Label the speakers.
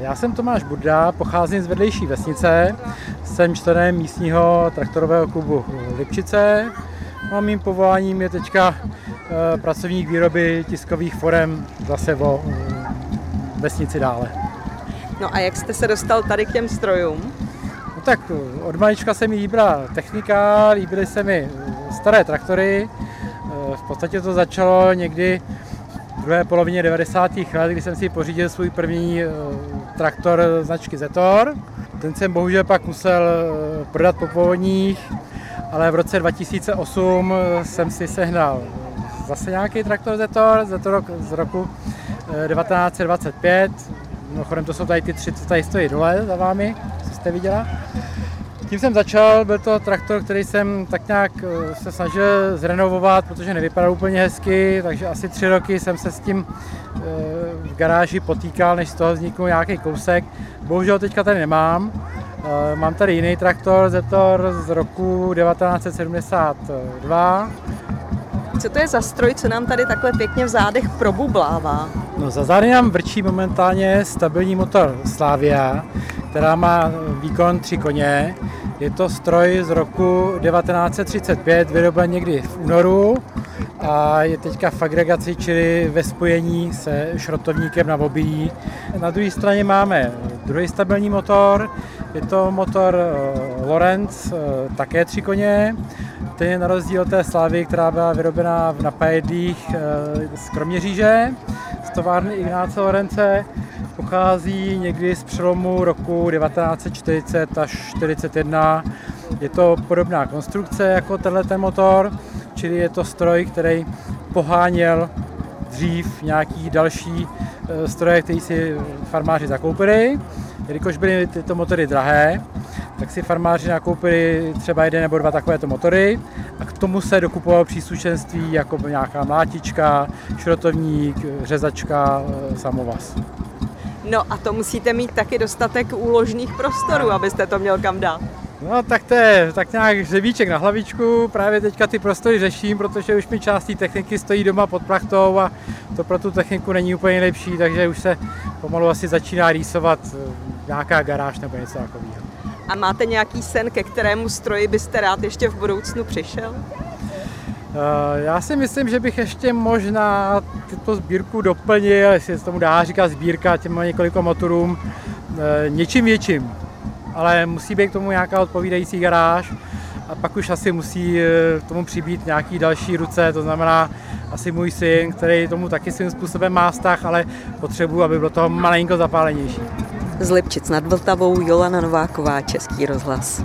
Speaker 1: Já jsem Tomáš Burda, pocházím z vedlejší vesnice, jsem členem místního traktorového klubu Lipčice. No a mým povoláním je teďka eh, pracovník výroby tiskových forem zase o eh, vesnici dále.
Speaker 2: No a jak jste se dostal tady k těm strojům?
Speaker 1: No tak eh, od malička se mi líbila technika, líbily se mi staré traktory. V podstatě to začalo někdy druhé polovině 90. let, kdy jsem si pořídil svůj první traktor značky Zetor. Ten jsem bohužel pak musel prodat po povodních, ale v roce 2008 jsem si sehnal zase nějaký traktor Zetor, Zetor z roku 1925. Mimochodem to jsou tady ty tři, co tady stojí dole za vámi, co jste viděla. Tím jsem začal, byl to traktor, který jsem tak nějak eh, se snažil zrenovovat, protože nevypadal úplně hezky, takže asi tři roky jsem se s tím eh, v garáži potýkal, než z toho vznikl nějaký kousek. Bohužel teďka tady nemám. Eh, mám tady jiný traktor, Zetor z roku 1972.
Speaker 2: Co to je za stroj, co nám tady takhle pěkně v zádech probublává?
Speaker 1: No za zády nám vrčí momentálně stabilní motor Slavia, která má výkon 3 koně. Je to stroj z roku 1935, vyroben někdy v únoru a je teďka v agregaci, čili ve spojení se šrotovníkem na obilí. Na druhé straně máme druhý stabilní motor, je to motor eh, Lorenz, eh, také tři koně. Ten je na rozdíl od té Slavy, která byla vyrobena v napajedlích eh, z Kroměříže, z továrny Ignáce Lorence. Pochází někdy z přelomu roku 1940 až 1941. Je to podobná konstrukce jako tenhle ten motor, čili je to stroj, který poháněl dřív nějaký další stroje, který si farmáři zakoupili. Jelikož byly tyto motory drahé, tak si farmáři nakoupili třeba jeden nebo dva takovéto motory a k tomu se dokupovalo příslušenství jako nějaká mlátička, šrotovník, řezačka, eh, samovaz.
Speaker 2: No a to musíte mít taky dostatek úložných prostorů, abyste to měl kam dát.
Speaker 1: No tak to je tak nějak hřebíček na hlavičku, právě teďka ty prostory řeším, protože už mi část té techniky stojí doma pod plachtou a to pro tu techniku není úplně nejlepší, takže už se pomalu asi začíná rýsovat eh, nějaká garáž nebo něco takového.
Speaker 2: A máte nějaký sen, ke kterému stroji byste rád ještě v budoucnu přišel?
Speaker 1: Eh, já si myslím, že bych ještě možná tuto sbírku doplnil, jestli se tomu dá říkat sbírka těm několika motorům, eh, něčím větším. Ale musí být k tomu nějaká odpovídající garáž a pak už asi musí k tomu přibít nějaký další ruce, to znamená asi můj syn, který tomu taky svým způsobem má vztah, ale potřebuji, aby bylo to malinko zapálenější.
Speaker 2: Z Lipčic nad Vltavou Jolana Nováková, Český rozhlas.